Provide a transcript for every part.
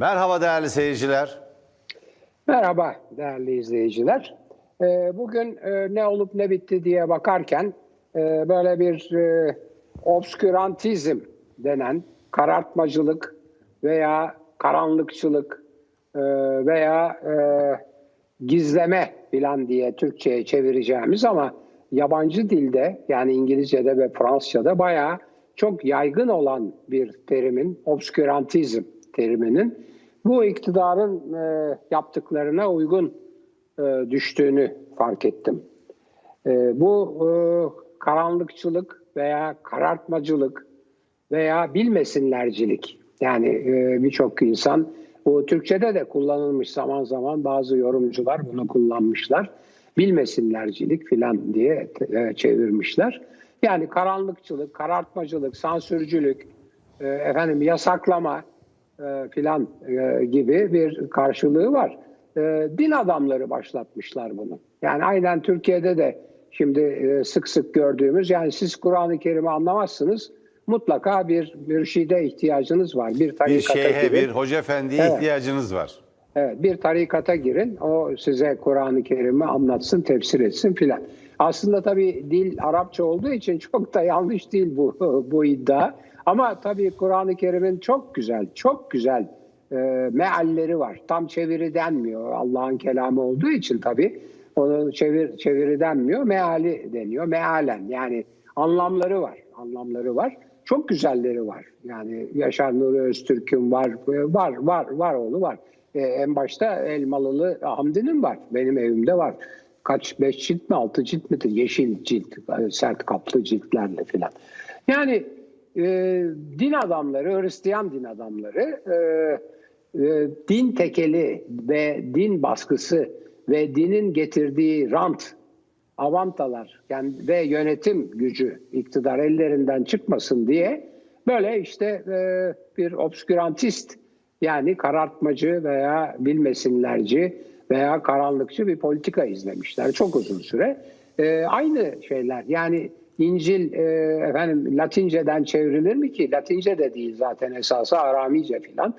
Merhaba değerli seyirciler. Merhaba değerli izleyiciler. Ee, Bugün e, ne olup ne bitti diye bakarken e, böyle bir e, obskürantizm denen karartmacılık veya karanlıkçılık veya gizleme filan diye Türkçe'ye çevireceğimiz ama yabancı dilde yani İngilizce'de ve Fransızca'da bayağı çok yaygın olan bir terimin, obskürantizm teriminin bu iktidarın e, yaptıklarına uygun e, düştüğünü fark ettim. E, bu e, karanlıkçılık veya karartmacılık veya bilmesinlercilik yani e, birçok insan bu Türkçe'de de kullanılmış zaman zaman bazı yorumcular bunu kullanmışlar. Bilmesinlercilik filan diye e, çevirmişler. Yani karanlıkçılık, karartmacılık, sansürcülük, e, efendim yasaklama e, filan e, gibi bir karşılığı var. E, din adamları başlatmışlar bunu. Yani aynen Türkiye'de de şimdi e, sık sık gördüğümüz yani siz Kur'an-ı Kerim'i anlamazsınız mutlaka bir mürşide ihtiyacınız var. Bir Bir şeyhe, girin. bir hoca efendiye Evet. ihtiyacınız var. Evet, bir tarikata girin. O size Kur'an-ı Kerim'i anlatsın, tefsir etsin filan. Aslında tabii dil Arapça olduğu için çok da yanlış değil bu bu iddia. Ama tabii Kur'an-ı Kerim'in çok güzel, çok güzel e, mealleri var. Tam çeviri denmiyor. Allah'ın kelamı olduğu için tabii onu çevir çeviri denmiyor. Meali deniyor. Mealen yani anlamları var. Anlamları var. Çok güzelleri var. Yani Yaşar Nuri Öztürk'ün var, var, var, var oğlu var. Ee, en başta Elmalılı Hamdi'nin var. Benim evimde var. Kaç, beş cilt mi, altı cilt midir? Yeşil cilt, e, sert kaplı ciltlerle filan. Yani e, din adamları, Hristiyan din adamları e, e, din tekeli ve din baskısı ve dinin getirdiği rant avantalar yani ve yönetim gücü iktidar ellerinden çıkmasın diye böyle işte e, bir obskürantist yani karartmacı veya bilmesinlerci veya karanlıkçı bir politika izlemişler çok uzun süre. E, aynı şeyler yani İncil e, efendim Latinceden çevrilir mi ki? Latince de değil zaten esası Aramice filan.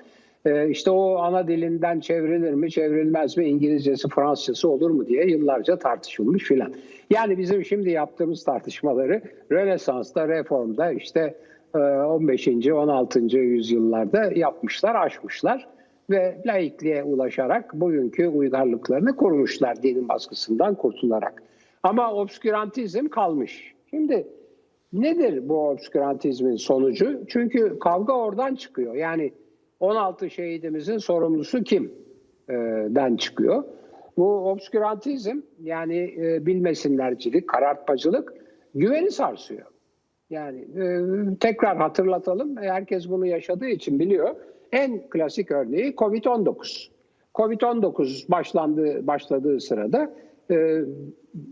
Ee, işte o ana dilinden çevrilir mi, çevrilmez mi, İngilizcesi, Fransızcası olur mu diye yıllarca tartışılmış filan. Yani bizim şimdi yaptığımız tartışmaları Rönesans'ta, Reform'da işte e, 15. 16. yüzyıllarda yapmışlar, aşmışlar ve laikliğe ulaşarak bugünkü uygarlıklarını kurmuşlar dinin baskısından kurtularak. Ama obskürantizm kalmış. Şimdi nedir bu obskürantizmin sonucu? Çünkü kavga oradan çıkıyor. Yani 16 şehidimizin sorumlusu kim? e, den çıkıyor. Bu obskürantizm yani e, bilmesinlercilik, karartmacılık güveni sarsıyor. Yani e, tekrar hatırlatalım. Herkes bunu yaşadığı için biliyor. En klasik örneği Covid-19. Covid-19 başlandığı başladığı sırada e,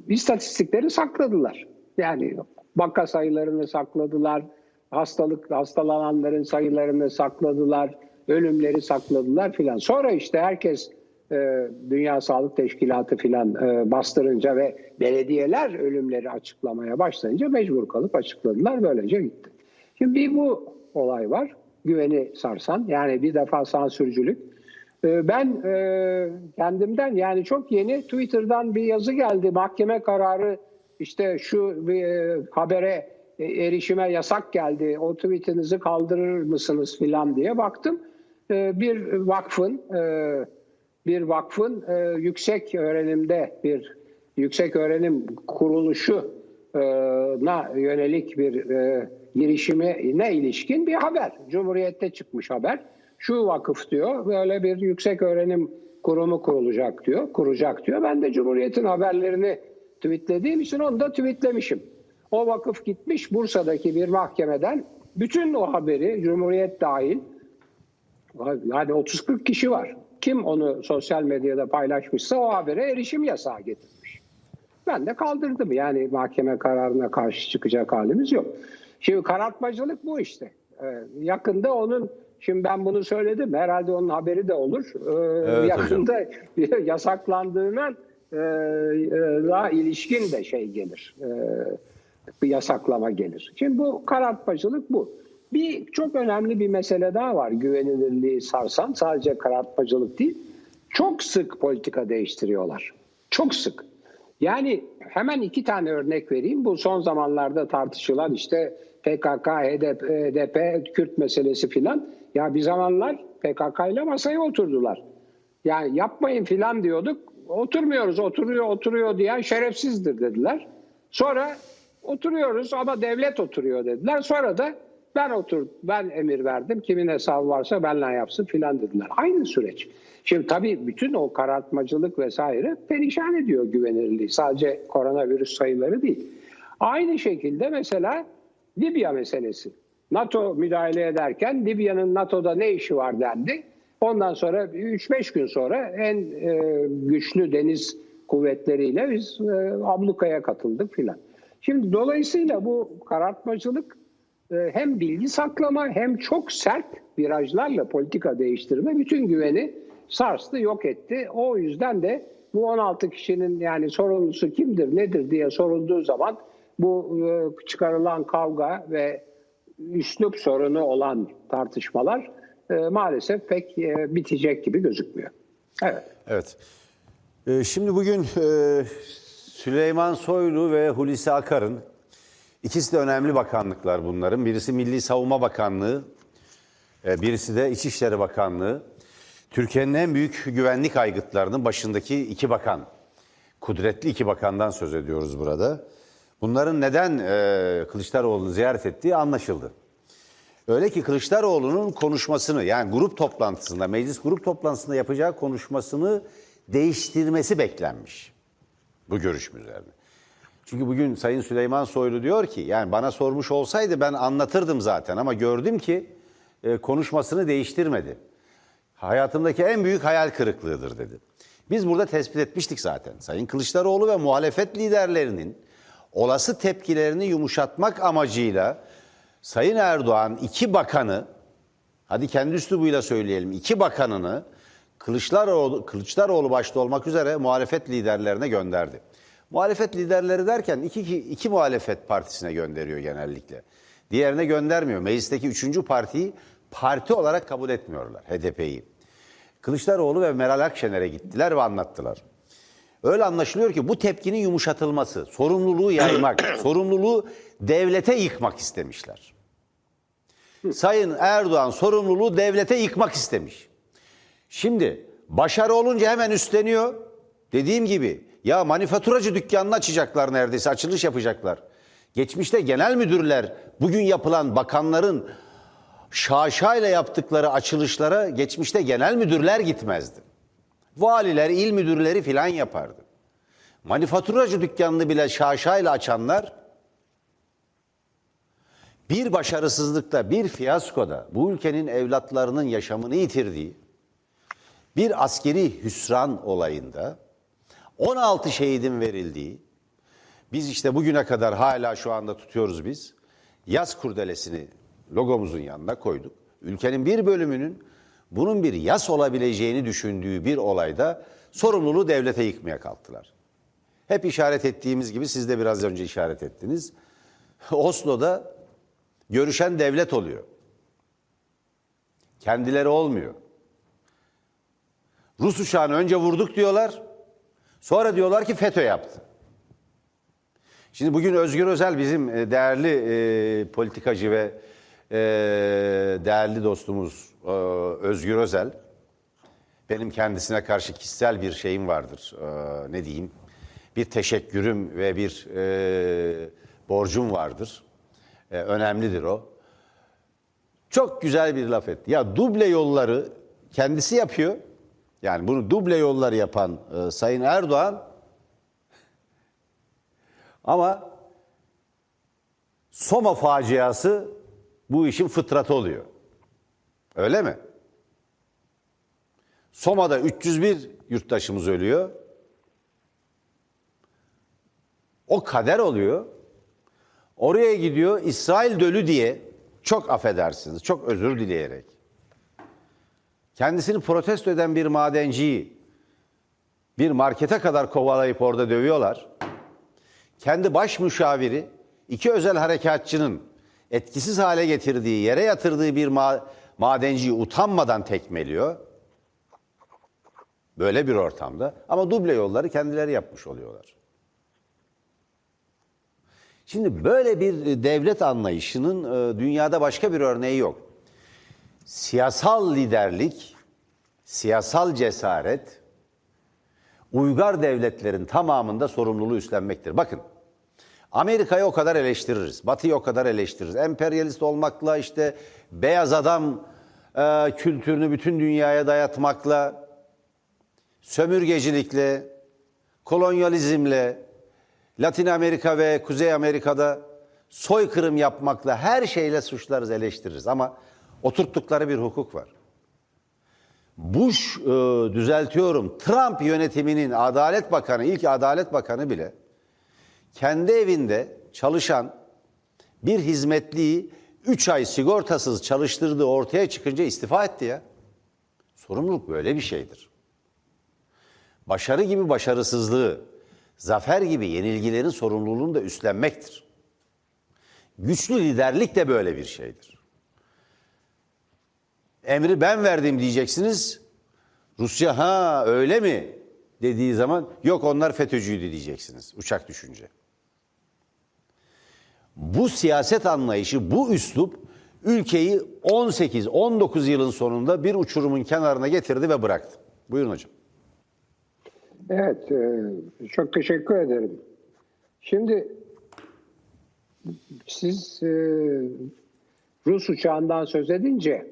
istatistikleri sakladılar. Yani vaka sayılarını sakladılar, hastalık hastalananların sayılarını sakladılar, ölümleri sakladılar filan. Sonra işte herkes e, Dünya Sağlık Teşkilatı filan e, bastırınca ve belediyeler ölümleri açıklamaya başlayınca mecbur kalıp açıkladılar. Böylece gitti. Şimdi bir bu olay var. Güveni sarsan yani bir defa sansürcülük. E, ben e, kendimden yani çok yeni Twitter'dan bir yazı geldi. Mahkeme kararı işte şu bir, e, habere e, erişime yasak geldi. O tweetinizi kaldırır mısınız filan diye baktım. E, bir vakfın bir vakfın yüksek öğrenimde bir yüksek öğrenim kuruluşuna yönelik bir girişimine ilişkin bir haber. Cumhuriyet'te çıkmış haber. Şu vakıf diyor böyle bir yüksek öğrenim kurumu kurulacak diyor. Kuracak diyor. Ben de Cumhuriyet'in haberlerini tweetlediğim için onu da tweetlemişim. O vakıf gitmiş Bursa'daki bir mahkemeden bütün o haberi Cumhuriyet dahil yani 30-40 kişi var. Kim onu sosyal medyada paylaşmışsa o habere erişim yasağı getirmiş. Ben de kaldırdım. Yani mahkeme kararına karşı çıkacak halimiz yok. Şimdi karartmacılık bu işte. Ee, yakında onun, şimdi ben bunu söyledim. Herhalde onun haberi de olur. Ee, Evet yakında yasaklandığına e, e, daha ilişkin de şey gelir. E, bir yasaklama gelir. Şimdi bu karartmacılık bu. bir çok önemli bir mesele daha var güvenilirliği sarsan sadece karartmacılık değil. Çok sık politika değiştiriyorlar. Çok sık. Yani hemen iki tane örnek vereyim. Bu son zamanlarda tartışılan işte PKK, HDP, HDP Kürt meselesi filan. Ya bir zamanlar PKK ile masaya oturdular. Yani yapmayın filan diyorduk. Oturmuyoruz, oturuyor, oturuyor diyen şerefsizdir dediler. Sonra oturuyoruz ama devlet oturuyor dediler. Sonra da ben otur, ben emir verdim. Kimin hesabı varsa benle yapsın filan dediler. Aynı süreç. Şimdi tabii bütün o karartmacılık vesaire perişan ediyor güvenilirliği. Sadece koronavirüs sayıları değil. Aynı şekilde mesela Libya meselesi. NATO müdahale ederken Libya'nın NATO'da ne işi var dendi. Ondan sonra 3-5 gün sonra en e, güçlü deniz kuvvetleriyle biz e, ablukaya katıldık filan. Şimdi dolayısıyla bu karartmacılık e, hem bilgi saklama hem çok sert virajlarla politika değiştirme bütün güveni sarstı, yok etti. O yüzden de bu 16 kişinin yani sorumlusu kimdir, nedir diye sorulduğu zaman bu e, çıkarılan kavga ve üslup sorunu olan tartışmalar e, maalesef pek e, bitecek gibi gözükmüyor. Evet. Evet. Şimdi bugün Süleyman Soylu ve Hulusi Akar'ın ikisi de önemli bakanlıklar bunların. Birisi Milli Savunma Bakanlığı, birisi de İçişleri Bakanlığı. Türkiye'nin en büyük güvenlik aygıtlarının başındaki iki bakan. Kudretli iki bakandan söz ediyoruz burada. Bunların neden e, Kılıçdaroğlu'nu ziyaret ettiği anlaşıldı. Öyle ki Kılıçdaroğlu'nun konuşmasını yani grup toplantısında, meclis grup toplantısında yapacağı konuşmasını değiştirmesi beklenmiş. Bu görüşme üzerine. Çünkü bugün Sayın Süleyman Soylu diyor ki yani bana sormuş olsaydı ben anlatırdım zaten ama gördüm ki e, konuşmasını değiştirmedi. Hayatımdaki en büyük hayal kırıklığıdır dedi. Biz burada tespit etmiştik zaten. Sayın Kılıçdaroğlu ve muhalefet liderlerinin olası tepkilerini yumuşatmak amacıyla Sayın Erdoğan iki bakanı, hadi kendi üslubuyla söyleyelim, iki bakanını Kılıçdaroğlu, Kılıçdaroğlu başta olmak üzere muhalefet liderlerine gönderdi. Muhalefet liderleri derken iki, iki, iki muhalefet partisine gönderiyor genellikle. Diğerine göndermiyor. Meclisteki üçüncü partiyi parti olarak kabul etmiyorlar HDP'yi. Kılıçdaroğlu ve Meral Akşener'e gittiler ve anlattılar. Öyle anlaşılıyor ki bu tepkinin yumuşatılması, sorumluluğu yaymak, sorumluluğu devlete yıkmak istemişler. Sayın Erdoğan sorumluluğu devlete yıkmak istemiş. Şimdi başarı olunca hemen üstleniyor. Dediğim gibi ya manifaturacı dükkanını açacaklar neredeyse açılış yapacaklar. Geçmişte genel müdürler bugün yapılan bakanların şaşayla yaptıkları açılışlara geçmişte genel müdürler gitmezdi. Valiler, il müdürleri filan yapardı. Manifaturacı dükkanını bile şaşayla açanlar bir başarısızlıkta, bir fiyaskoda bu ülkenin evlatlarının yaşamını yitirdiği bir askeri hüsran olayında 16 şehidin verildiği biz işte bugüne kadar hala şu anda tutuyoruz biz. Yaz kurdelesini logomuzun yanına koyduk. Ülkenin bir bölümünün bunun bir yas olabileceğini düşündüğü bir olayda sorumluluğu devlete yıkmaya kalktılar. Hep işaret ettiğimiz gibi siz de biraz önce işaret ettiniz. Oslo'da görüşen devlet oluyor. Kendileri olmuyor. Rus uçağını önce vurduk diyorlar. Sonra diyorlar ki FETÖ yaptı. Şimdi bugün Özgür Özel bizim e, değerli e, politikacı ve e, değerli dostumuz e, Özgür Özel. Benim kendisine karşı kişisel bir şeyim vardır. E, ne diyeyim? Bir teşekkürüm ve bir e, borcum vardır. E, önemlidir o. Çok güzel bir laf etti. Ya duble yolları kendisi yapıyor. Yani bunu duble yolları yapan e, Sayın Erdoğan ama Soma faciası bu işin fıtratı oluyor. Öyle mi? Soma'da 301 yurttaşımız ölüyor. O kader oluyor. Oraya gidiyor İsrail dölü diye çok affedersiniz, çok özür dileyerek. Kendisini protesto eden bir madenciyi bir markete kadar kovalayıp orada dövüyorlar. Kendi baş müşaviri iki özel harekatçının etkisiz hale getirdiği, yere yatırdığı bir ma- madenciyi utanmadan tekmeliyor. Böyle bir ortamda. Ama duble yolları kendileri yapmış oluyorlar. Şimdi böyle bir devlet anlayışının e, dünyada başka bir örneği yok. Siyasal liderlik, siyasal cesaret, uygar devletlerin tamamında sorumluluğu üstlenmektir. Bakın, Amerika'yı o kadar eleştiririz, Batı'yı o kadar eleştiririz. Emperyalist olmakla işte beyaz adam e, kültürünü bütün dünyaya dayatmakla, sömürgecilikle, kolonyalizmle, Latin Amerika ve Kuzey Amerika'da soykırım yapmakla her şeyle suçlarız, eleştiririz. Ama oturttukları bir hukuk var. Bush e, düzeltiyorum, Trump yönetiminin Adalet Bakanı, ilk Adalet Bakanı bile kendi evinde çalışan bir hizmetliyi 3 ay sigortasız çalıştırdığı ortaya çıkınca istifa etti ya. Sorumluluk böyle bir şeydir. Başarı gibi başarısızlığı, zafer gibi yenilgilerin sorumluluğunu da üstlenmektir. Güçlü liderlik de böyle bir şeydir. Emri ben verdim diyeceksiniz. Rusya ha öyle mi dediği zaman yok onlar FETÖ'cüydü diyeceksiniz uçak düşünce. Bu siyaset anlayışı, bu üslup ülkeyi 18-19 yılın sonunda bir uçurumun kenarına getirdi ve bıraktı. Buyurun hocam. Evet, e, çok teşekkür ederim. Şimdi siz e, Rus uçağından söz edince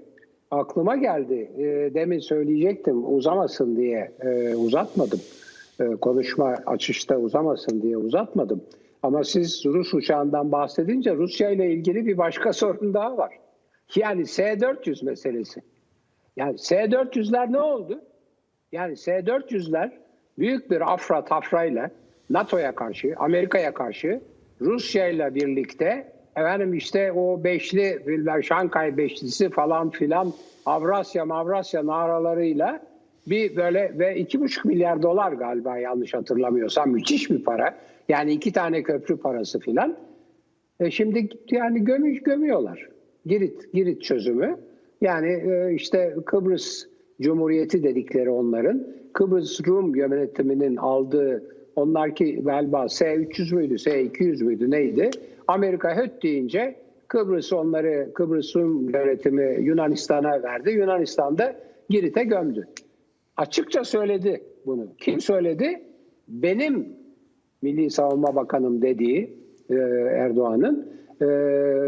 aklıma geldi. E, demin söyleyecektim uzamasın diye uzatmadım. Konuşma açışta uzamasın diye uzatmadım. Ama siz Rus uçağından bahsedince Rusya ile ilgili bir başka sorun daha var. Yani S-400 meselesi. Yani S-400'ler ne oldu? Yani S-400'ler büyük bir afra tafrayla NATO'ya karşı, Amerika'ya karşı Rusya ile birlikte efendim işte o beşli Şankay beşlisi falan filan Avrasya Mavrasya naralarıyla bir böyle ve iki buçuk milyar dolar galiba yanlış hatırlamıyorsam müthiş bir para. Yani iki tane köprü parası filan. E şimdi yani gömüş gömüyorlar. Girit Girit çözümü. Yani e, işte Kıbrıs Cumhuriyeti dedikleri onların Kıbrıs Rum yönetiminin aldığı onlar ki galiba S-300 müydü, S-200 müydü neydi? Amerika höt deyince Kıbrıs onları Kıbrıs Rum yönetimi Yunanistan'a verdi. Yunanistan da Girit'e gömdü. Açıkça söyledi bunu. Kim söyledi? Benim Milli Savunma Bakanım dediği e, Erdoğan'ın e,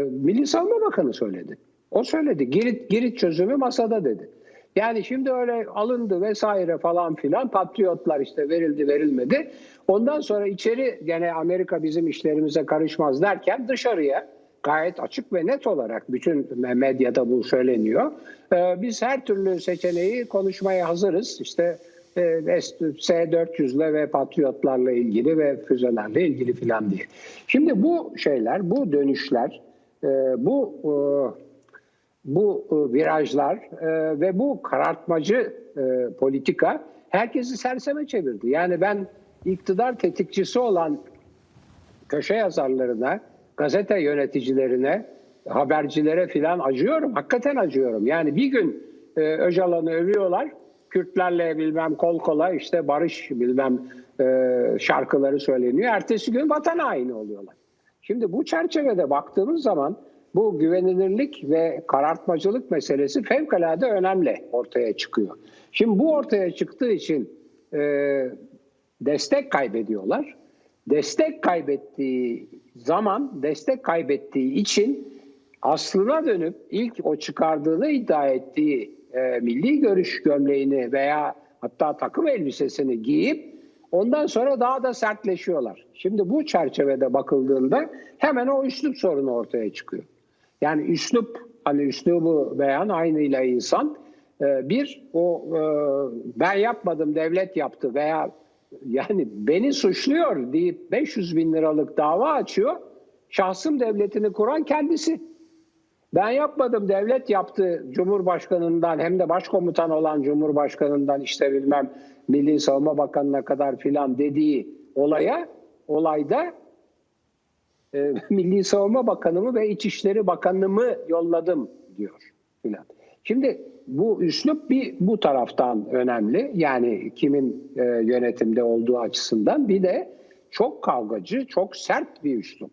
Milli Savunma Bakanı söyledi. O söyledi. Girit, Girit çözümü masada dedi. Yani şimdi öyle alındı vesaire falan filan patriotlar işte verildi verilmedi. Ondan sonra içeri gene Amerika bizim işlerimize karışmaz derken dışarıya gayet açık ve net olarak bütün medyada bu söyleniyor. Ee, biz her türlü seçeneği konuşmaya hazırız. İşte S-400'le ve patriotlarla ilgili ve füzelerle ilgili filan diye. Şimdi bu şeyler, bu dönüşler, e, bu e, bu e, virajlar e, ve bu karartmacı e, politika herkesi serseme çevirdi. Yani ben iktidar tetikçisi olan köşe yazarlarına, gazete yöneticilerine, habercilere filan acıyorum. Hakikaten acıyorum. Yani bir gün e, Öcalan'ı övüyorlar. Kürtlerle bilmem kol kola işte barış bilmem e, şarkıları söyleniyor. Ertesi gün vatan haini oluyorlar. Şimdi bu çerçevede baktığımız zaman bu güvenilirlik ve karartmacılık meselesi fevkalade önemli ortaya çıkıyor. Şimdi bu ortaya çıktığı için e, destek kaybediyorlar. Destek kaybettiği zaman, destek kaybettiği için aslına dönüp ilk o çıkardığını iddia ettiği e, milli görüş gömleğini veya hatta takım elbisesini giyip ondan sonra daha da sertleşiyorlar. Şimdi bu çerçevede bakıldığında hemen o üslup sorunu ortaya çıkıyor. Yani üslup, hani üslubu beyan aynıyla insan. E, bir, o e, ben yapmadım devlet yaptı veya yani beni suçluyor deyip 500 bin liralık dava açıyor. Şahsım devletini kuran kendisi. Ben yapmadım devlet yaptı Cumhurbaşkanından hem de başkomutan olan Cumhurbaşkanından işte bilmem Milli Savunma Bakanı'na kadar filan dediği olaya olayda e, Milli Savunma Bakanımı ve İçişleri Bakanımı yolladım diyor filan. Şimdi bu üslup bir bu taraftan önemli. Yani kimin e, yönetimde olduğu açısından bir de çok kavgacı, çok sert bir üslup.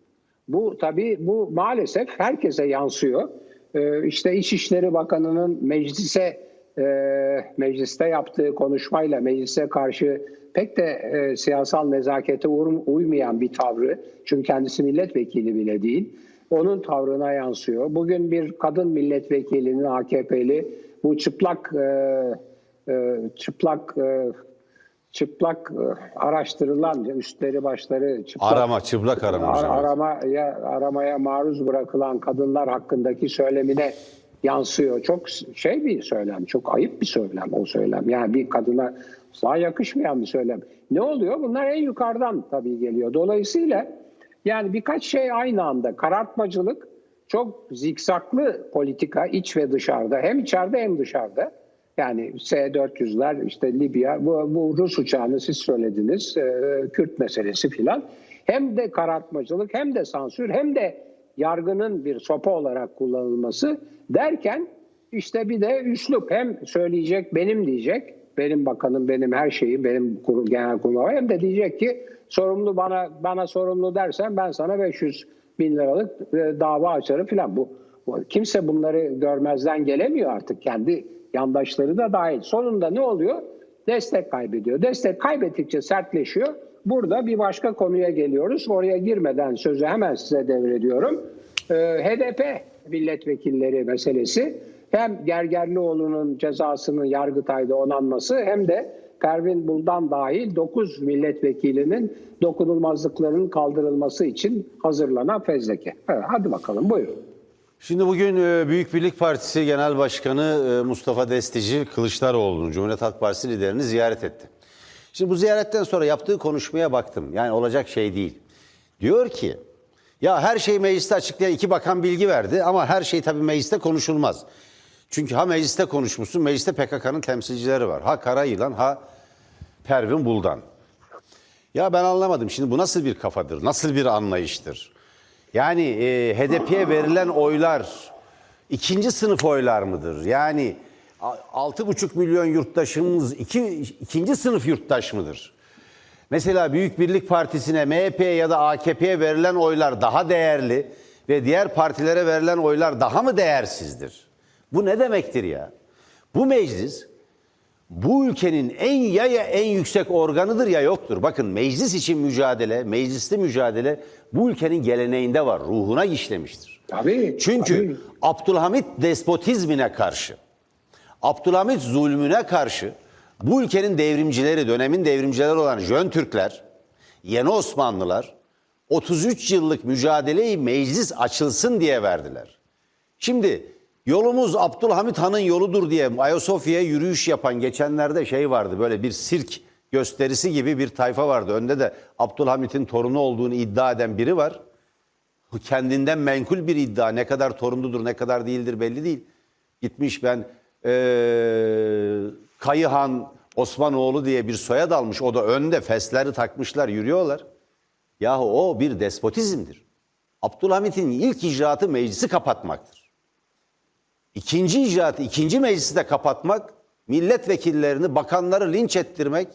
Bu tabii bu maalesef herkese yansıyor. E, işte İçişleri Bakanı'nın meclise e, mecliste yaptığı konuşmayla meclise karşı pek de e, siyasal nezakete uy- uymayan bir tavrı. Çünkü kendisi milletvekili bile değil. Onun tavrına yansıyor. Bugün bir kadın milletvekilinin AKP'li bu çıplak e, e, çıplak e, çıplak e, araştırılan üstleri başları çıplak Arama, çıplak arama. Ar- aramaya, aramaya maruz bırakılan kadınlar hakkındaki söylemine yansıyor. Çok şey bir söylem, çok ayıp bir söylem o söylem. Yani bir kadına asla yakışmayan bir söylem. Ne oluyor? Bunlar en yukarıdan tabii geliyor. Dolayısıyla yani birkaç şey aynı anda. Karartmacılık, çok zikzaklı politika iç ve dışarıda. Hem içeride hem dışarıda. Yani S-400'ler işte Libya, bu, bu Rus uçağını siz söylediniz, e, Kürt meselesi filan. Hem de karartmacılık hem de sansür hem de yargının bir sopa olarak kullanılması derken işte bir de üslup hem söyleyecek benim diyecek, benim bakanım benim her şeyi benim kurum, genel kurmay hem de diyecek ki sorumlu bana bana sorumlu dersen ben sana 500 bin liralık e, dava açarım filan. Bu, bu kimse bunları görmezden gelemiyor artık kendi yandaşları da dahil. Sonunda ne oluyor? Destek kaybediyor. Destek kaybettikçe sertleşiyor. Burada bir başka konuya geliyoruz. Oraya girmeden sözü hemen size devrediyorum. Ee, HDP milletvekilleri meselesi hem Gergerlioğlu'nun cezasının Yargıtay'da onanması hem de Pervin Buldan dahil 9 milletvekilinin dokunulmazlıklarının kaldırılması için hazırlanan fezleke. Evet, hadi bakalım buyurun. Şimdi bugün e, Büyük Birlik Partisi Genel Başkanı e, Mustafa Destici Kılıçdaroğlu'nun Cumhuriyet Halk Partisi liderini ziyaret etti. Şimdi bu ziyaretten sonra yaptığı konuşmaya baktım. Yani olacak şey değil. Diyor ki ya her şeyi mecliste açıklayan iki bakan bilgi verdi ama her şey tabii mecliste konuşulmaz. Çünkü ha mecliste konuşmuşsun, mecliste PKK'nın temsilcileri var. Ha Karayılan, ha Pervin Buldan. Ya ben anlamadım. Şimdi bu nasıl bir kafadır? Nasıl bir anlayıştır? Yani e, HDP'ye verilen oylar ikinci sınıf oylar mıdır? Yani a- altı buçuk milyon yurttaşımız iki, ikinci sınıf yurttaş mıdır? Mesela Büyük Birlik Partisi'ne, MHP'ye ya da AKP'ye verilen oylar daha değerli ve diğer partilere verilen oylar daha mı değersizdir? Bu ne demektir ya? Bu meclis bu ülkenin en ya ya en yüksek organıdır ya yoktur. Bakın meclis için mücadele, mecliste mücadele bu ülkenin geleneğinde var, ruhuna işlemiştir. Tabii. Çünkü tabii. Abdülhamit despotizmine karşı, Abdülhamit zulmüne karşı bu ülkenin devrimcileri, dönemin devrimcileri olan Jön Türkler, Yeni Osmanlılar 33 yıllık mücadeleyi meclis açılsın diye verdiler. Şimdi yolumuz Abdülhamit Han'ın yoludur diye Ayasofya'ya yürüyüş yapan geçenlerde şey vardı böyle bir sirk gösterisi gibi bir tayfa vardı. Önde de Abdülhamit'in torunu olduğunu iddia eden biri var. Kendinden menkul bir iddia ne kadar torunludur ne kadar değildir belli değil. Gitmiş ben eee Kayıhan Osmanoğlu diye bir soyad almış o da önde fesleri takmışlar yürüyorlar. Yahu o bir despotizmdir. Abdülhamit'in ilk icraatı meclisi kapatmaktır. İkinci icraatı, ikinci meclisi de kapatmak, milletvekillerini, bakanları linç ettirmek,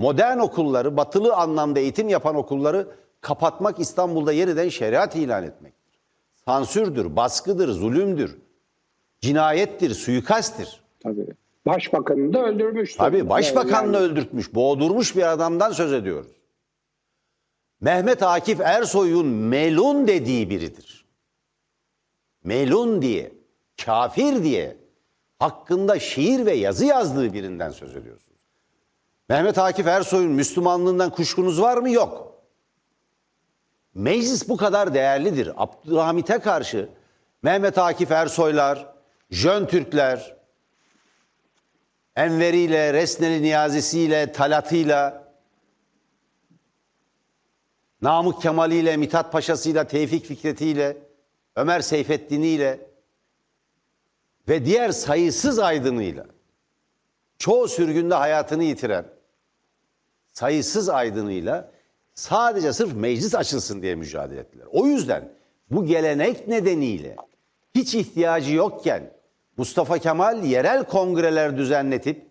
modern okulları, batılı anlamda eğitim yapan okulları kapatmak, İstanbul'da yeniden şeriat ilan etmektir. Sansürdür, baskıdır, zulümdür, cinayettir, suikasttir. Tabii. Başbakanını da öldürmüş. Tabii başbakanını Yani- öldürtmüş, boğdurmuş bir adamdan söz ediyoruz. Mehmet Akif Ersoy'un melun dediği biridir. Melun diye, kafir diye hakkında şiir ve yazı yazdığı birinden söz ediyorsunuz. Mehmet Akif Ersoy'un Müslümanlığından kuşkunuz var mı? Yok. Meclis bu kadar değerlidir. Abdülhamit'e karşı Mehmet Akif Ersoylar, Jön Türkler, Enveri'yle, Resneli Niyazisi'yle, Talat'ıyla, Namık Kemal'iyle, Mithat Paşa'sıyla, Tevfik Fikret'iyle, Ömer Seyfettin'iyle ve diğer sayısız aydınıyla, çoğu sürgünde hayatını yitiren sayısız aydınıyla Sadece sırf meclis açılsın diye mücadele ettiler. O yüzden bu gelenek nedeniyle hiç ihtiyacı yokken Mustafa Kemal yerel kongreler düzenletip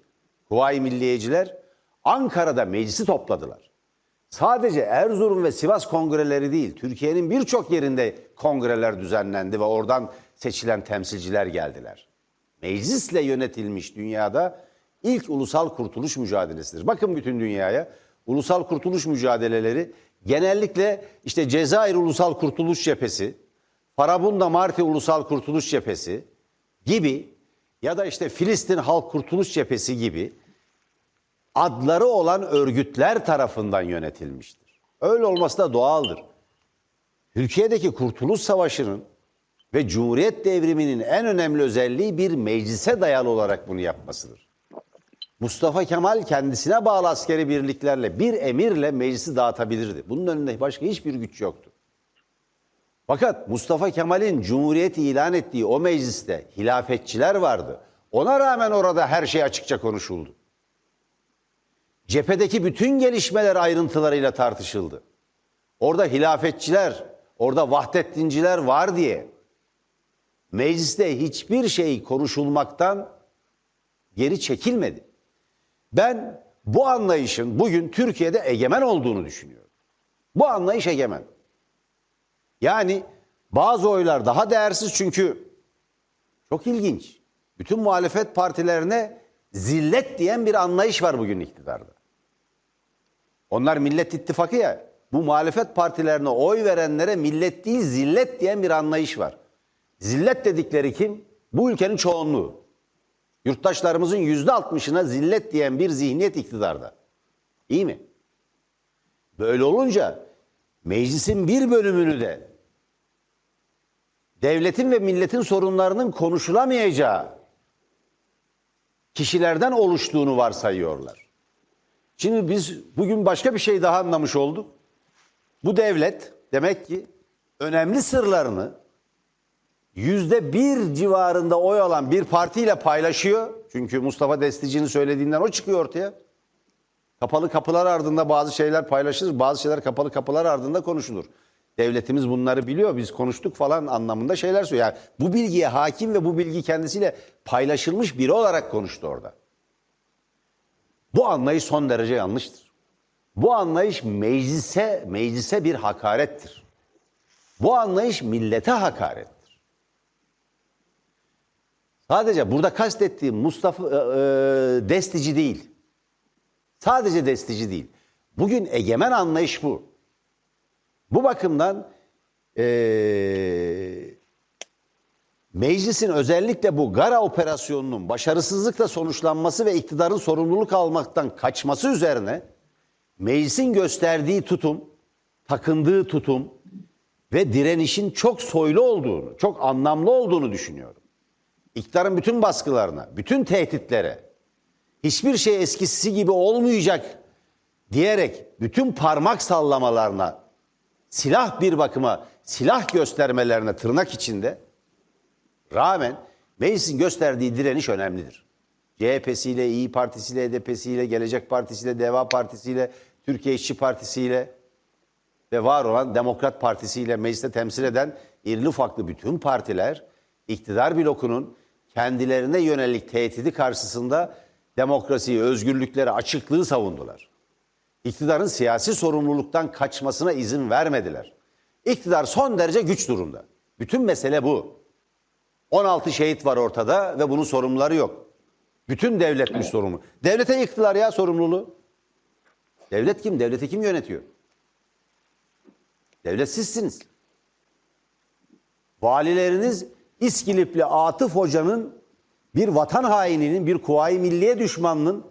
Kuvayi Milliyeciler Ankara'da meclisi topladılar. Sadece Erzurum ve Sivas kongreleri değil, Türkiye'nin birçok yerinde kongreler düzenlendi ve oradan seçilen temsilciler geldiler. Meclisle yönetilmiş dünyada ilk ulusal kurtuluş mücadelesidir. Bakın bütün dünyaya ulusal kurtuluş mücadeleleri genellikle işte Cezayir Ulusal Kurtuluş Cephesi, Farabunda Marti Ulusal Kurtuluş Cephesi gibi ya da işte Filistin Halk Kurtuluş Cephesi gibi adları olan örgütler tarafından yönetilmiştir. Öyle olması da doğaldır. Türkiye'deki Kurtuluş Savaşı'nın ve Cumhuriyet devriminin en önemli özelliği bir meclise dayalı olarak bunu yapmasıdır. Mustafa Kemal kendisine bağlı askeri birliklerle bir emirle meclisi dağıtabilirdi. Bunun önünde başka hiçbir güç yoktu. Fakat Mustafa Kemal'in Cumhuriyeti ilan ettiği o mecliste hilafetçiler vardı. Ona rağmen orada her şey açıkça konuşuldu. Cephedeki bütün gelişmeler ayrıntılarıyla tartışıldı. Orada hilafetçiler, orada vahdettinciler var diye mecliste hiçbir şey konuşulmaktan geri çekilmedi. Ben bu anlayışın bugün Türkiye'de egemen olduğunu düşünüyorum. Bu anlayış egemen. Yani bazı oylar daha değersiz çünkü çok ilginç. Bütün muhalefet partilerine zillet diyen bir anlayış var bugün iktidarda. Onlar Millet İttifakı ya. Bu muhalefet partilerine oy verenlere millet değil zillet diyen bir anlayış var. Zillet dedikleri kim? Bu ülkenin çoğunluğu. Yurttaşlarımızın yüzde altmışına zillet diyen bir zihniyet iktidarda. İyi mi? Böyle olunca meclisin bir bölümünü de devletin ve milletin sorunlarının konuşulamayacağı kişilerden oluştuğunu varsayıyorlar. Şimdi biz bugün başka bir şey daha anlamış olduk. Bu devlet demek ki önemli sırlarını yüzde bir civarında oy alan bir partiyle paylaşıyor. Çünkü Mustafa Destici'nin söylediğinden o çıkıyor ortaya. Kapalı kapılar ardında bazı şeyler paylaşılır, bazı şeyler kapalı kapılar ardında konuşulur. Devletimiz bunları biliyor, biz konuştuk falan anlamında şeyler söylüyor. Yani bu bilgiye hakim ve bu bilgi kendisiyle paylaşılmış biri olarak konuştu orada. Bu anlayış son derece yanlıştır. Bu anlayış meclise meclise bir hakarettir. Bu anlayış millete hakarettir. Sadece burada kastettiğim Mustafa e, e, Destici değil. Sadece Destici değil. Bugün egemen anlayış bu. Bu bakımdan e, meclisin özellikle bu Gara operasyonunun başarısızlıkla sonuçlanması ve iktidarın sorumluluk almaktan kaçması üzerine meclisin gösterdiği tutum, takındığı tutum ve direnişin çok soylu olduğunu, çok anlamlı olduğunu düşünüyorum. İktidarın bütün baskılarına, bütün tehditlere, hiçbir şey eskisi gibi olmayacak diyerek bütün parmak sallamalarına, silah bir bakıma silah göstermelerine tırnak içinde rağmen meclisin gösterdiği direniş önemlidir. CHP'siyle, İyi Partisi'yle, HDP'siyle, Gelecek Partisi'yle, Deva Partisi'yle, Türkiye İşçi Partisi'yle ve var olan Demokrat Partisi'yle mecliste temsil eden irili ufaklı bütün partiler iktidar blokunun kendilerine yönelik tehdidi karşısında demokrasiyi, özgürlükleri, açıklığı savundular. İktidarın siyasi sorumluluktan kaçmasına izin vermediler. İktidar son derece güç durumda. Bütün mesele bu. 16 şehit var ortada ve bunun sorumluları yok. Bütün devletmiş sorumlu. Devlete yıktılar ya sorumluluğu. Devlet kim? Devleti kim yönetiyor? Devlet sizsiniz. Valileriniz İskilipli Atıf Hoca'nın bir vatan haininin, bir kuvayi milliye düşmanının,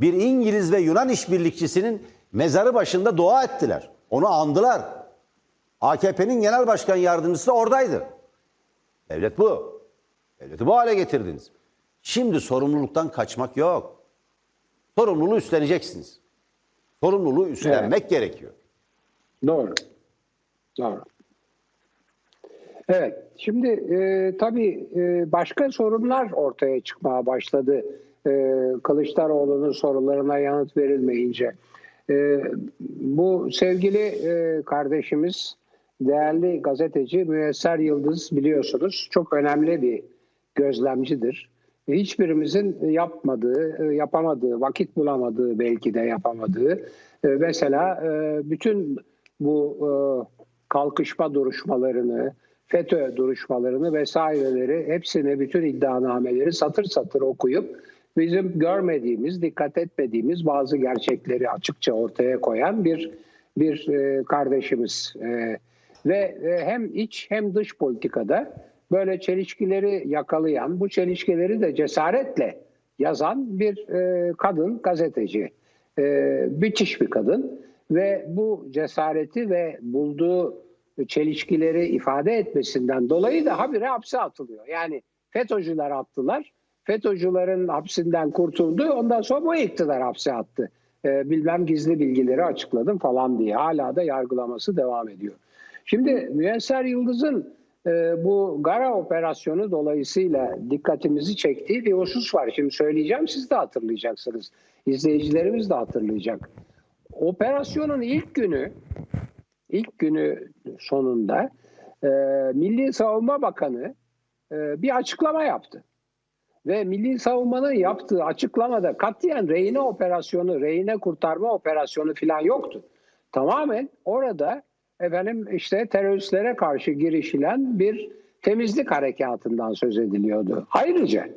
bir İngiliz ve Yunan işbirlikçisinin mezarı başında dua ettiler. Onu andılar. AKP'nin genel başkan yardımcısı da oradaydı. Devlet bu. Devleti bu hale getirdiniz. Şimdi sorumluluktan kaçmak yok. Sorumluluğu üstleneceksiniz. Sorumluluğu üstlenmek evet. gerekiyor. Doğru. Doğru. Evet, şimdi e, tabii e, başka sorunlar ortaya çıkmaya başladı. E, Kılıçdaroğlu'nun sorularına yanıt verilmeyince. Ee, bu sevgili e, kardeşimiz, değerli gazeteci Müyesser Yıldız biliyorsunuz çok önemli bir gözlemcidir. Hiçbirimizin yapmadığı, e, yapamadığı, vakit bulamadığı belki de yapamadığı. e, Mesela e, bütün bu e, kalkışma duruşmalarını, FETÖ duruşmalarını vesaireleri hepsini bütün iddianameleri satır satır okuyup bizim görmediğimiz, dikkat etmediğimiz bazı gerçekleri açıkça ortaya koyan bir bir e, kardeşimiz E, ve e, hem iç hem dış politikada böyle çelişkileri yakalayan, bu çelişkileri de cesaretle yazan bir kadın gazeteci. Müthiş bir kadın ve bu cesareti ve bulduğu çelişkileri ifade etmesinden dolayı da habire hapse atılıyor. Yani FETÖ'cüler attılar. FETÖ'cülerin hapsinden kurtuldu. Ondan sonra bu iktidar hapse attı. Ee, bilmem gizli bilgileri açıkladım falan diye. Hala da yargılaması devam ediyor. Şimdi Müyesser Yıldız'ın e, bu Gara operasyonu dolayısıyla dikkatimizi çektiği bir husus var. Şimdi söyleyeceğim siz de hatırlayacaksınız. İzleyicilerimiz de hatırlayacak. Operasyonun ilk günü ilk günü sonunda e, Milli Savunma Bakanı e, bir açıklama yaptı. Ve Milli Savunma'nın yaptığı açıklamada katiyen rehine operasyonu, rehine kurtarma operasyonu falan yoktu. Tamamen orada efendim işte teröristlere karşı girişilen bir temizlik harekatından söz ediliyordu. Ayrıca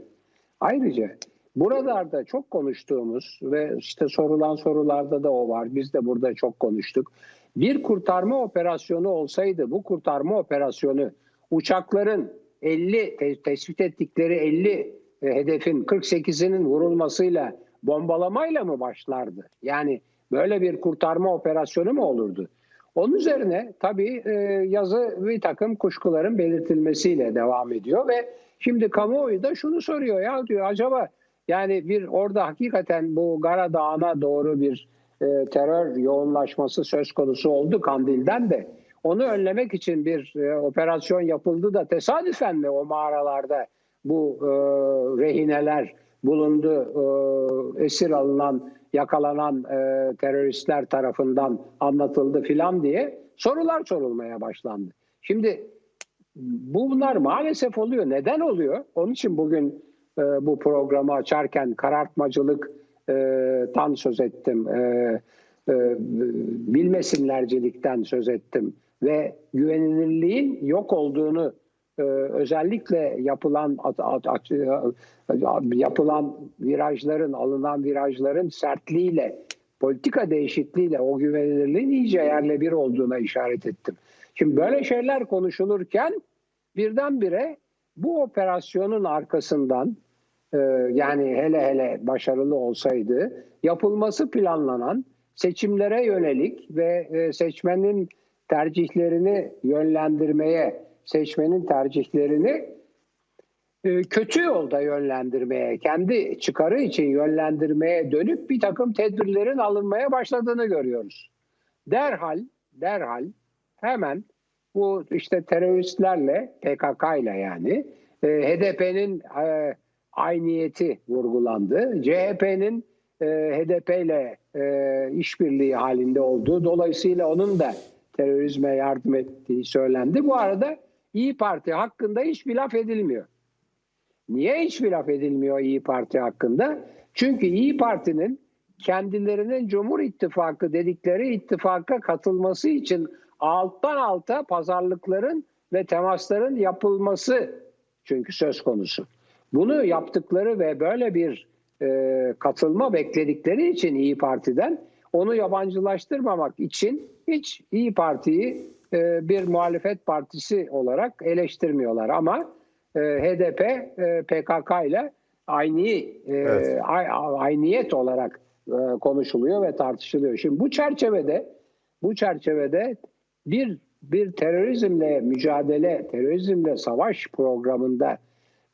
ayrıca buralarda çok konuştuğumuz ve işte sorulan sorularda da o var. Biz de burada çok konuştuk. Bir kurtarma operasyonu olsaydı bu kurtarma operasyonu uçakların 50 te- tespit ettikleri 50 e, hedefin 48'inin vurulmasıyla bombalamayla mı başlardı? Yani böyle bir kurtarma operasyonu mu olurdu? Onun üzerine tabii e, yazı bir takım kuşkuların belirtilmesiyle devam ediyor ve şimdi kamuoyu da şunu soruyor ya diyor acaba yani bir orada hakikaten bu Gara Dağı'na doğru bir e, terör yoğunlaşması söz konusu oldu Kandil'den de. Onu önlemek için bir e, operasyon yapıldı da tesadüfen mi o mağaralarda bu e, rehineler bulundu, e, esir alınan, yakalanan e, teröristler tarafından anlatıldı filan diye sorular sorulmaya başlandı. Şimdi bunlar maalesef oluyor. Neden oluyor? Onun için bugün e, bu programı açarken karartmacılık tan söz ettim. E, e, bilmesinlercilikten söz ettim. Ve güvenilirliğin yok olduğunu e, özellikle yapılan e, yapılan virajların, alınan virajların sertliğiyle, politika değişikliğiyle o güvenilirliğin iyice yerle bir olduğuna işaret ettim. Şimdi böyle şeyler konuşulurken birdenbire bu operasyonun arkasından e, yani hele hele başarılı olsaydı yapılması planlanan seçimlere yönelik ve e, seçmenin tercihlerini yönlendirmeye, seçmenin tercihlerini e, kötü yolda yönlendirmeye, kendi çıkarı için yönlendirmeye dönük bir takım tedbirlerin alınmaya başladığını görüyoruz. Derhal, derhal hemen bu işte teröristlerle, PKK ile yani e, HDP'nin e, ayniyeti vurgulandı. CHP'nin e, HDP ile e, işbirliği halinde olduğu, dolayısıyla onun da terörizme yardım ettiği söylendi. Bu arada İyi Parti hakkında hiçbir laf edilmiyor. Niye hiçbir laf edilmiyor İyi Parti hakkında? Çünkü İyi Parti'nin kendilerinin Cumhur İttifakı dedikleri ittifaka katılması için alttan alta pazarlıkların ve temasların yapılması çünkü söz konusu. Bunu yaptıkları ve böyle bir e, katılma bekledikleri için İyi Parti'den onu yabancılaştırmamak için hiç İyi Parti'yi e, bir muhalefet partisi olarak eleştirmiyorlar ama e, HDP e, PKK ile aynı e, Evet. ayniyet olarak e, konuşuluyor ve tartışılıyor. Şimdi bu çerçevede bu çerçevede bir bir terörizmle mücadele, terörizmle savaş programında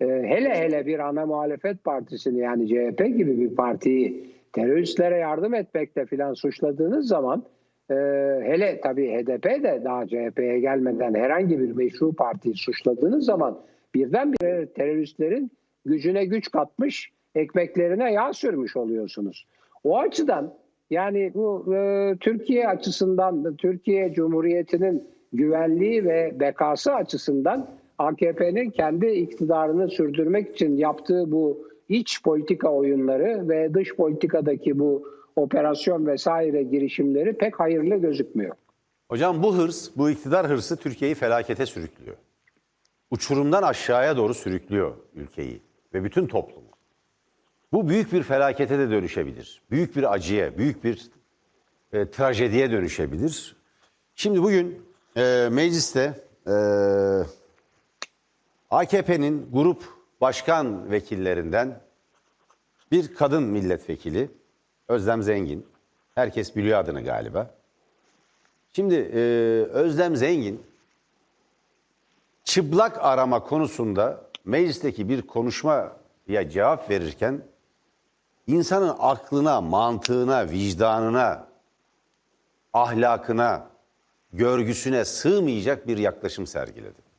hele hele bir ana muhalefet partisini yani CHP gibi bir partiyi teröristlere yardım etmekle filan suçladığınız zaman e, hele tabii HDP de daha CHP'ye gelmeden herhangi bir meşru partiyi suçladığınız zaman birdenbire teröristlerin gücüne güç katmış, ekmeklerine yağ sürmüş oluyorsunuz. O açıdan Yani bu e, Türkiye açısından da Türkiye Cumhuriyeti'nin güvenliği ve bekası açısından AKP'nin kendi iktidarını sürdürmek için yaptığı bu iç politika oyunları ve dış politikadaki bu operasyon vesaire girişimleri pek hayırlı gözükmüyor. Hocam bu hırs, bu iktidar hırsı Türkiye'yi felakete sürüklüyor. Uçurumdan aşağıya doğru sürüklüyor ülkeyi ve bütün toplumu. Bu büyük bir felakete de dönüşebilir. Büyük bir acıya, büyük bir e, trajediye dönüşebilir. Şimdi bugün e, mecliste e, AKP'nin grup başkan vekillerinden bir kadın milletvekili Özlem Zengin. Herkes biliyor adını galiba. Şimdi e, Özlem Zengin çıplak arama konusunda meclisteki bir konuşmaya cevap verirken insanın aklına, mantığına, vicdanına, ahlakına, görgüsüne sığmayacak bir yaklaşım sergiledi.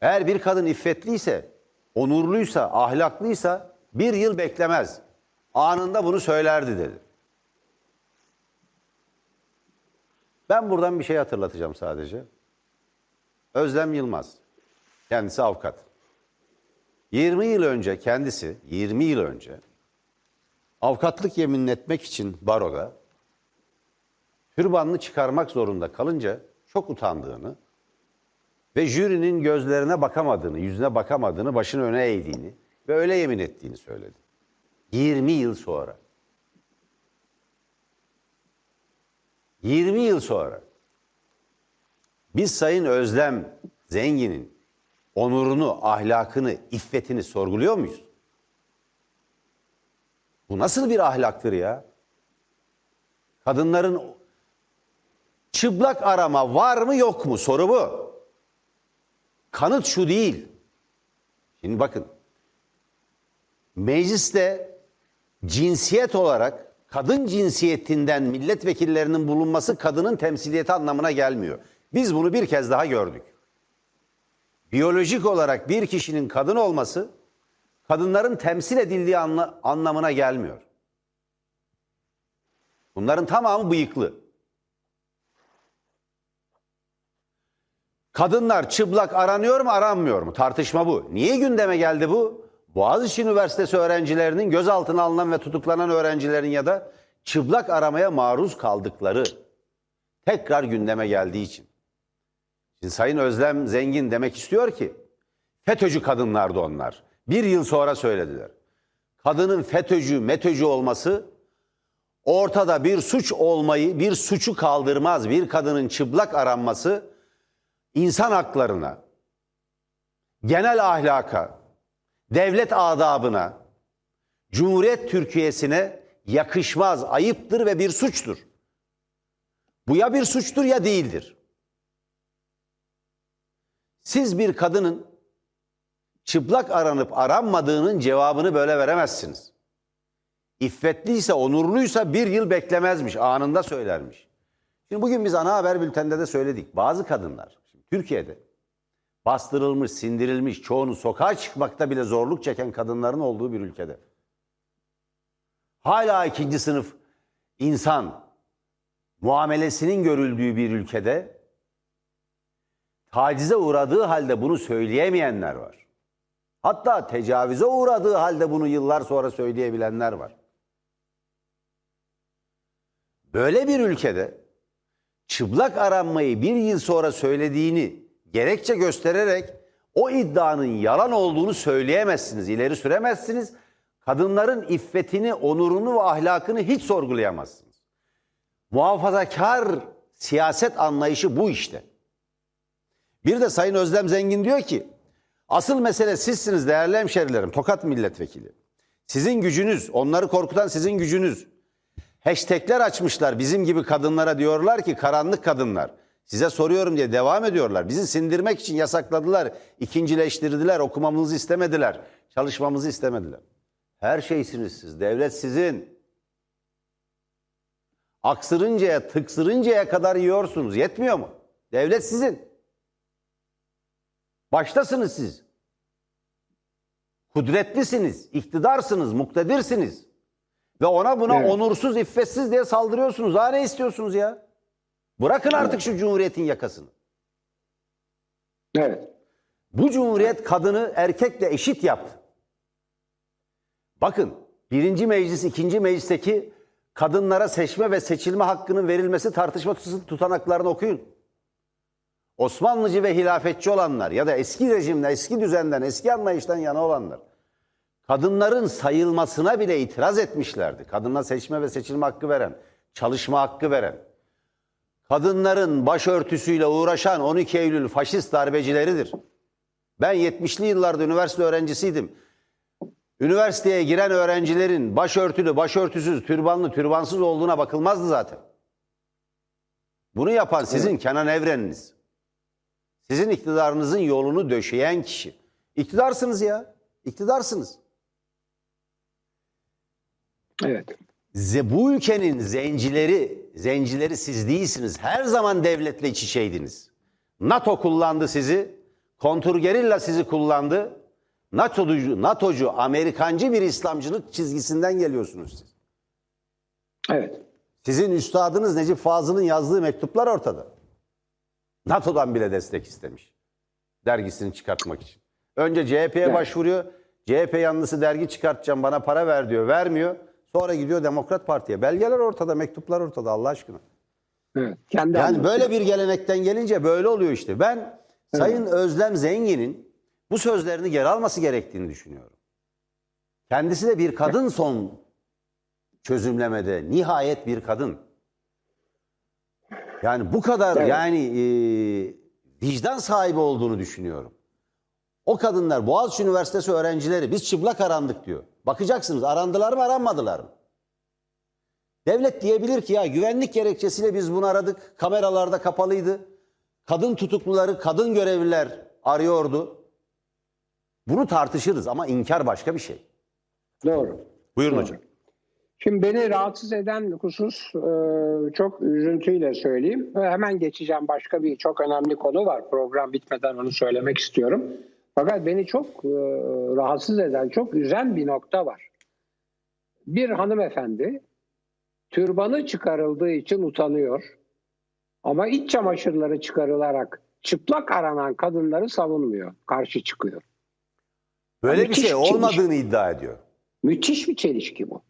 Eğer bir kadın iffetliyse, onurluysa, ahlaklıysa bir yıl beklemez. Anında bunu söylerdi dedi. Ben buradan bir şey hatırlatacağım sadece. Özlem Yılmaz. Kendisi avukat. 20 yıl önce kendisi, 20 yıl önce avukatlık yemin etmek için baroda türbanını çıkarmak zorunda kalınca çok utandığını ve jürinin gözlerine bakamadığını, yüzüne bakamadığını, başını öne eğdiğini ve öyle yemin ettiğini söyledi. 20 yıl sonra. 20 yıl sonra biz Sayın Özlem Zengin'in onurunu, ahlakını, iffetini sorguluyor muyuz? Bu nasıl bir ahlaktır ya? Kadınların çıplak arama var mı yok mu soru bu. Kanıt şu değil. Şimdi bakın. Mecliste cinsiyet olarak kadın cinsiyetinden milletvekillerinin bulunması kadının temsiliyeti anlamına gelmiyor. Biz bunu bir kez daha gördük. Biyolojik olarak bir kişinin kadın olması kadınların temsil edildiği anla, anlamına gelmiyor. Bunların tamamı bıyıklı. Kadınlar çıplak aranıyor mu aranmıyor mu? Tartışma bu. Niye gündeme geldi bu? Boğaziçi Üniversitesi öğrencilerinin gözaltına alınan ve tutuklanan öğrencilerin ya da çıplak aramaya maruz kaldıkları tekrar gündeme geldiği için. Şimdi Sayın Özlem Zengin demek istiyor ki FETÖ'cü kadınlardı onlar. Bir yıl sonra söylediler. Kadının FETÖ'cü, METÖ'cü olması ortada bir suç olmayı, bir suçu kaldırmaz. Bir kadının çıplak aranması insan haklarına, genel ahlaka, devlet adabına, Cumhuriyet Türkiye'sine yakışmaz, ayıptır ve bir suçtur. Bu ya bir suçtur ya değildir. Siz bir kadının çıplak aranıp aranmadığının cevabını böyle veremezsiniz. İffetliyse, onurluysa bir yıl beklemezmiş, anında söylermiş. Şimdi bugün biz ana haber bülteninde de söyledik. Bazı kadınlar Türkiye'de bastırılmış, sindirilmiş, çoğunu sokağa çıkmakta bile zorluk çeken kadınların olduğu bir ülkede. Hala ikinci sınıf insan muamelesinin görüldüğü bir ülkede tacize uğradığı halde bunu söyleyemeyenler var. Hatta tecavüze uğradığı halde bunu yıllar sonra söyleyebilenler var. Böyle bir ülkede çıplak aranmayı bir yıl sonra söylediğini gerekçe göstererek o iddianın yalan olduğunu söyleyemezsiniz, ileri süremezsiniz. Kadınların iffetini, onurunu ve ahlakını hiç sorgulayamazsınız. Muhafazakar siyaset anlayışı bu işte. Bir de Sayın Özlem Zengin diyor ki, asıl mesele sizsiniz değerli hemşerilerim, Tokat milletvekili. Sizin gücünüz, onları korkutan sizin gücünüz. Hashtagler açmışlar bizim gibi kadınlara diyorlar ki karanlık kadınlar. Size soruyorum diye devam ediyorlar. Bizi sindirmek için yasakladılar, ikincileştirdiler, okumamızı istemediler, çalışmamızı istemediler. Her şeysiniz siz, devlet sizin. Aksırıncaya, tıksırıncaya kadar yiyorsunuz. Yetmiyor mu? Devlet sizin. Baştasınız siz. Kudretlisiniz, iktidarsınız, muktedirsiniz. Ve ona buna Evet. onursuz, iffetsiz diye saldırıyorsunuz. Daha ne istiyorsunuz ya? Bırakın artık şu cumhuriyetin yakasını. Evet. Bu cumhuriyet kadını erkekle eşit yaptı. Bakın birinci meclis, ikinci meclisteki kadınlara seçme ve seçilme hakkının verilmesi tartışma tutanaklarını okuyun. Osmanlıcı ve hilafetçi olanlar ya da eski rejimden, eski düzenden, eski anlayıştan yana olanlar kadınların sayılmasına bile itiraz etmişlerdi. Kadına seçme ve seçilme hakkı veren, çalışma hakkı veren, kadınların başörtüsüyle uğraşan 12 Eylül faşist darbecileridir. Ben 70'li yıllarda üniversite öğrencisiydim. Üniversiteye giren öğrencilerin başörtülü, başörtüsüz, türbanlı, türbansız olduğuna bakılmazdı zaten. Bunu yapan sizin Kenan Evreniniz. Sizin iktidarınızın yolunu döşeyen kişi. İktidarsınız ya. İktidarsınız. Evet. Bu ülkenin zencileri, zencileri siz değilsiniz. Her zaman devletle iç içeydiniz. NATO kullandı sizi. Kontrgerilla sizi kullandı. NATO'cu, NATO'cu, Amerikancı bir İslamcılık çizgisinden geliyorsunuz siz. Evet. Sizin üstadınız Necip Fazıl'ın yazdığı mektuplar ortada. NATO'dan bile destek istemiş. Dergisini çıkartmak için. Önce CHP'ye Evet. başvuruyor. CHP yanlısı dergi çıkartacağım bana para ver diyor. Vermiyor. Sonra gidiyor Demokrat Parti'ye. Belgeler ortada, mektuplar ortada Allah aşkına. Evet. Kendi Yani böyle bir gelenekten gelince böyle oluyor işte. Ben Sayın Özlem Zengin'in bu sözlerini geri alması gerektiğini düşünüyorum. Kendisi de bir kadın son çözümlemede. Nihayet bir kadın. Yani bu kadar Evet. yani e, vicdan sahibi olduğunu düşünüyorum. O kadınlar Boğaziçi Üniversitesi öğrencileri biz çıplak arandık diyor. Bakacaksınız arandılar mı aranmadılar mı? Devlet diyebilir ki ya güvenlik gerekçesiyle biz bunu aradık. Kameralarda kapalıydı. Kadın tutukluları, kadın görevliler arıyordu. Bunu tartışırız ama inkar başka bir şey. Doğru. Buyurun Doğru. hocam. Şimdi beni rahatsız eden husus e, çok üzüntüyle söyleyeyim. Ve hemen geçeceğim başka bir çok önemli konu var. Program bitmeden onu söylemek istiyorum. Fakat beni çok e, rahatsız eden, çok üzen bir nokta var. Bir hanımefendi türbanı çıkarıldığı için utanıyor. Ama iç çamaşırları çıkarılarak çıplak aranan kadınları savunmuyor, karşı çıkıyor. Böyle bir Müthiş şey bir çelişki. olmadığını iddia ediyor. Müthiş bir çelişki bu.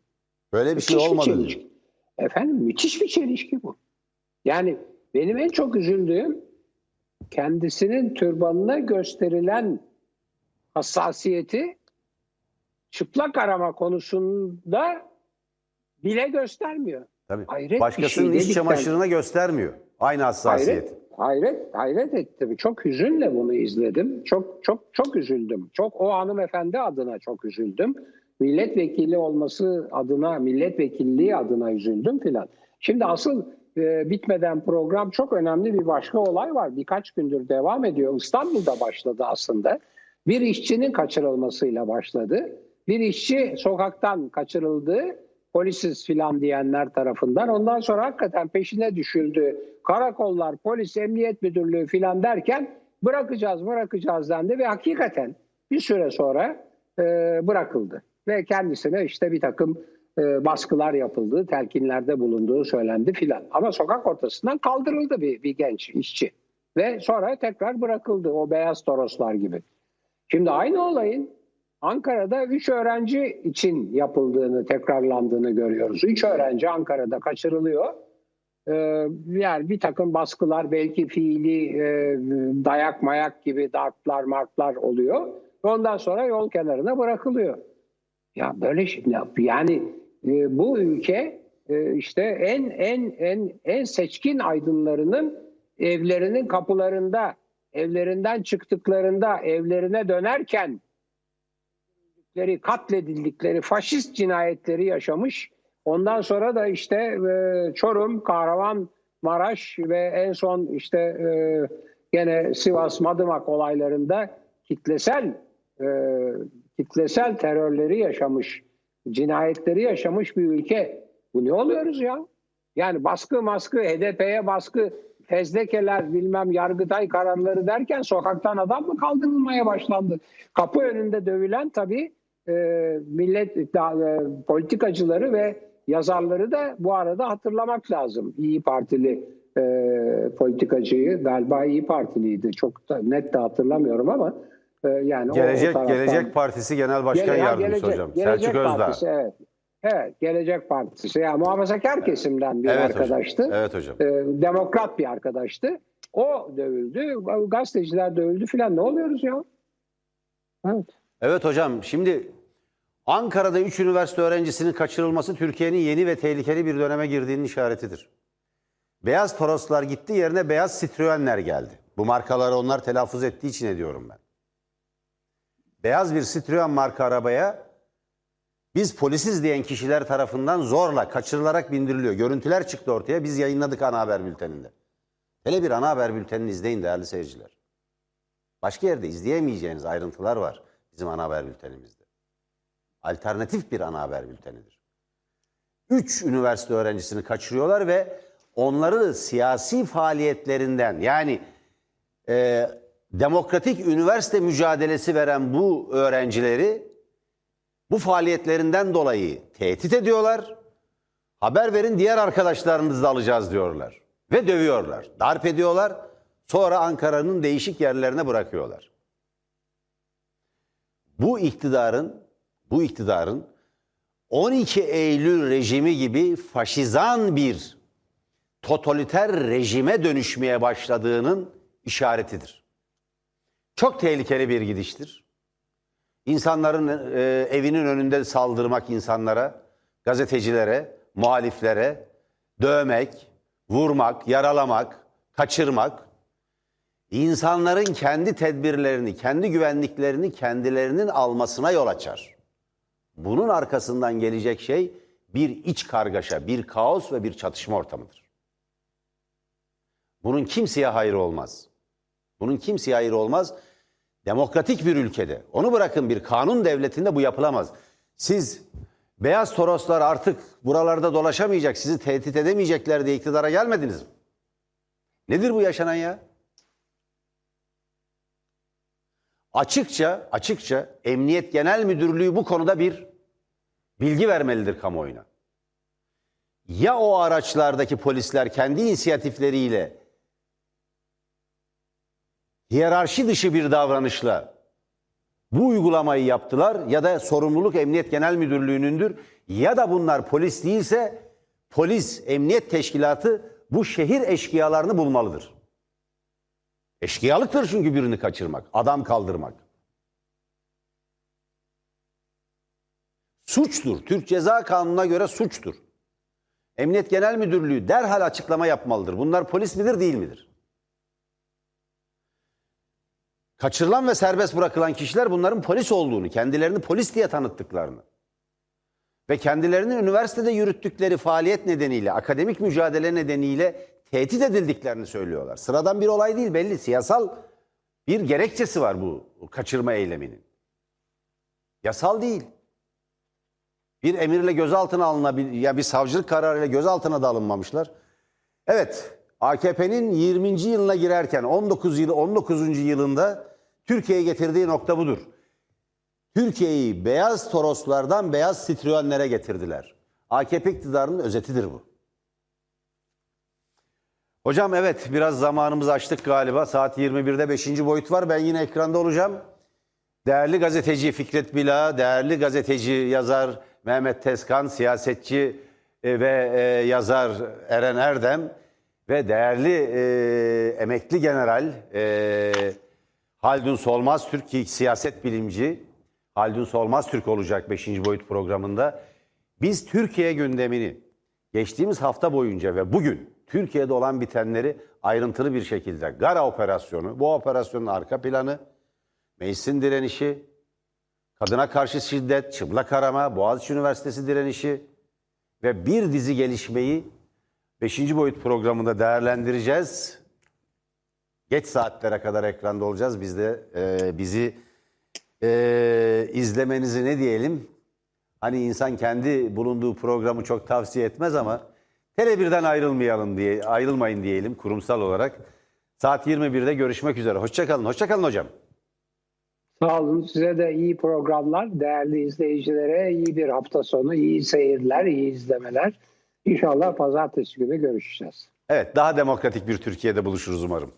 Böyle bir şey Müthiş bir olmadığını. çelişki. Efendim müthiş bir çelişki bu. Yani benim en çok üzüldüğüm kendisinin türbanına gösterilen hassasiyeti çıplak arama konusunda bile göstermiyor. Tabii. Hayret Başkasının şey iç çamaşırına göstermiyor. Aynı hassasiyet. Hayret, hayret, hayret ettim. Çok hüzünle bunu izledim. Çok çok çok üzüldüm. Çok o hanımefendi adına çok üzüldüm. Milletvekili olması adına, milletvekilliği adına üzüldüm filan. Şimdi asıl e, bitmeden program çok önemli bir başka olay var. Birkaç gündür devam ediyor. İstanbul'da başladı aslında. Bir işçinin kaçırılmasıyla başladı. Bir işçi sokaktan kaçırıldı polisiz filan diyenler tarafından. Ondan sonra hakikaten peşine düşüldü. Karakollar, polis, emniyet müdürlüğü filan derken bırakacağız bırakacağız dendi ve hakikaten bir süre sonra e, bırakıldı. Ve kendisine işte bir takım e, baskılar yapıldığı, telkinlerde bulunduğu söylendi filan. Ama sokak ortasından kaldırıldı bir, bir genç işçi. Ve sonra tekrar bırakıldı o beyaz toroslar gibi. Şimdi aynı olayın Ankara'da 3 öğrenci için yapıldığını, tekrarlandığını görüyoruz. 3 öğrenci Ankara'da kaçırılıyor. Ee, yani bir takım baskılar, belki fiili e, dayak mayak gibi dartlar martlar oluyor. Ondan sonra yol kenarına bırakılıyor. Ya böyle şey, yani e, bu ülke e, işte en en en en seçkin aydınlarının evlerinin kapılarında, evlerinden çıktıklarında, evlerine dönerken katledildikleri, faşist cinayetleri yaşamış. Ondan sonra da işte e, Çorum, Kahraman, Maraş ve en son işte e, gene Sivas, Madımak olaylarında kitlesel e, kitlesel terörleri yaşamış, cinayetleri yaşamış bir ülke. Bu ne oluyoruz ya? Yani baskı maskı, HDP'ye baskı, fezlekeler, bilmem yargıtay kararları derken sokaktan adam mı kaldırılmaya başlandı? Kapı önünde dövülen tabii e, millet da- e, politikacıları ve yazarları da bu arada hatırlamak lazım. İyi Partili e, politikacıyı galiba İyi Partiliydi. Çok da net de hatırlamıyorum ama e, yani Gelecek taraftan- Gelecek Partisi Genel Başkan Gele- ya Yardımcısı Gelecek- hocam. Gelecek Selçuk Özdağ. Partisi, evet. Evet, Gelecek Partisi. Yani muhafazakar kesimden bir Evet hocam. arkadaştı. Evet hocam. Ee, demokrat bir arkadaştı. O dövüldü, gazeteciler dövüldü filan. Ne oluyoruz ya? Evet. Evet hocam şimdi Ankara'da 3 üniversite öğrencisinin kaçırılması Türkiye'nin yeni ve tehlikeli bir döneme girdiğinin işaretidir. Beyaz Toroslar gitti yerine beyaz Citroenler geldi. Bu markaları onlar telaffuz ettiği için ediyorum ben. Beyaz bir Citroen marka arabaya biz polisiz diyen kişiler tarafından zorla kaçırılarak bindiriliyor. Görüntüler çıktı ortaya biz yayınladık ana haber bülteninde. Hele bir ana haber bültenini izleyin değerli seyirciler. Başka yerde izleyemeyeceğiniz ayrıntılar var bizim ana haber bültenimizde. Alternatif bir ana haber bültenidir. Üç üniversite öğrencisini kaçırıyorlar ve onları siyasi faaliyetlerinden yani e, demokratik üniversite mücadelesi veren bu öğrencileri bu faaliyetlerinden dolayı tehdit ediyorlar. Haber verin diğer arkadaşlarınızı da alacağız diyorlar. Ve dövüyorlar. Darp ediyorlar. Sonra Ankara'nın değişik yerlerine bırakıyorlar. Bu iktidarın bu iktidarın 12 Eylül rejimi gibi faşizan bir totaliter rejime dönüşmeye başladığının işaretidir. Çok tehlikeli bir gidiştir. İnsanların e, evinin önünde saldırmak insanlara, gazetecilere, muhaliflere, dövmek, vurmak, yaralamak, kaçırmak, insanların kendi tedbirlerini, kendi güvenliklerini kendilerinin almasına yol açar. Bunun arkasından gelecek şey bir iç kargaşa, bir kaos ve bir çatışma ortamıdır. Bunun kimseye hayır olmaz. Bunun kimseye hayır olmaz. Demokratik bir ülkede, onu bırakın bir kanun devletinde bu yapılamaz. Siz beyaz toroslar artık buralarda dolaşamayacak, sizi tehdit edemeyecekler diye iktidara gelmediniz mi? Nedir bu yaşanan ya? Açıkça, açıkça Emniyet Genel Müdürlüğü bu konuda bir bilgi vermelidir kamuoyuna. Ya o araçlardaki polisler kendi inisiyatifleriyle hiyerarşi dışı bir davranışla bu uygulamayı yaptılar ya da sorumluluk Emniyet Genel Müdürlüğü'nündür ya da bunlar polis değilse polis, emniyet teşkilatı bu şehir eşkıyalarını bulmalıdır. Eşkıyalıktır çünkü birini kaçırmak, adam kaldırmak. Suçtur. Türk Ceza Kanunu'na göre suçtur. Emniyet Genel Müdürlüğü derhal açıklama yapmalıdır. Bunlar polis midir, değil midir? Kaçırılan ve serbest bırakılan kişiler bunların polis olduğunu, kendilerini polis diye tanıttıklarını ve kendilerinin üniversitede yürüttükleri faaliyet nedeniyle, akademik mücadele nedeniyle tehdit edildiklerini söylüyorlar. Sıradan bir olay değil belli, siyasal bir gerekçesi var bu kaçırma eyleminin. Yasal değil. Bir emirle gözaltına alınabilir, ya bir savcılık kararıyla gözaltına da alınmamışlar. Evet, AKP'nin 20. yılına girerken 19 yıl 19. yılında Türkiye'ye getirdiği nokta budur. Türkiye'yi beyaz Toroslardan beyaz Citroenlere getirdiler. AKP iktidarının özetidir bu. Hocam evet biraz zamanımızı açtık galiba. Saat 21'de 5. boyut var. Ben yine ekranda olacağım. Değerli gazeteci Fikret Bila, değerli gazeteci yazar Mehmet Tezkan, siyasetçi e, ve e, yazar Eren Erdem ve değerli e, emekli general e, Haldun Solmaz Türk siyaset bilimci Haldun Solmaz Türk olacak 5. boyut programında. Biz Türkiye gündemini geçtiğimiz hafta boyunca ve bugün Türkiye'de olan bitenleri ayrıntılı bir şekilde Gara operasyonu, bu operasyonun arka planı, meclisin direnişi, kadına karşı şiddet, çıplak arama, Boğaziçi Üniversitesi direnişi ve bir dizi gelişmeyi 5. boyut programında değerlendireceğiz. Geç saatlere kadar ekranda olacağız. Biz de e, bizi e, izlemenizi ne diyelim? Hani insan kendi bulunduğu programı çok tavsiye etmez ama Tele1'den ayrılmayalım diye ayrılmayın diyelim kurumsal olarak. Saat 21'de görüşmek üzere. Hoşçakalın. Hoşçakalın hocam. Sağ olun. Size de iyi programlar. Değerli izleyicilere iyi bir hafta sonu, iyi seyirler, iyi izlemeler. İnşallah pazartesi günü görüşeceğiz. Evet daha demokratik bir Türkiye'de buluşuruz umarım.